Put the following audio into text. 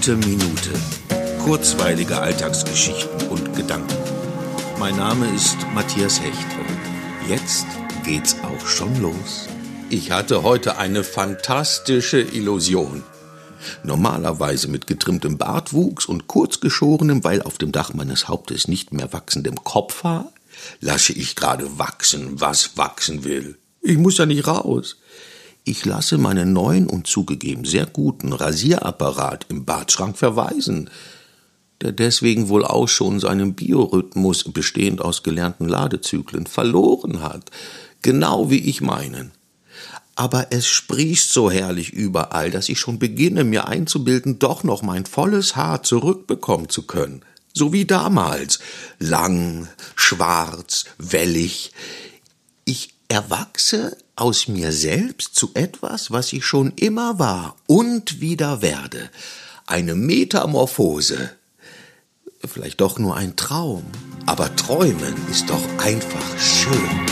Gute Minute. Kurzweilige Alltagsgeschichten und Gedanken. Mein Name ist Matthias Hecht und jetzt geht's auch schon los. Ich hatte heute eine fantastische Illusion. Normalerweise mit getrimmtem Bartwuchs und kurzgeschorenem, weil auf dem Dach meines Hauptes nicht mehr wachsendem Kopfhaar, lasse ich gerade wachsen, was wachsen will. Ich muss ja nicht raus. Ich lasse meinen neuen und zugegeben sehr guten Rasierapparat im Badschrank verweisen, der deswegen wohl auch schon seinen Biorhythmus, bestehend aus gelernten Ladezyklen, verloren hat, genau wie ich meinen. Aber es sprießt so herrlich überall, dass ich schon beginne, mir einzubilden, doch noch mein volles Haar zurückbekommen zu können. So wie damals. Lang, schwarz, wellig. Erwachse aus mir selbst zu etwas, was ich schon immer war und wieder werde. Eine Metamorphose. Vielleicht doch nur ein Traum, aber träumen ist doch einfach schön.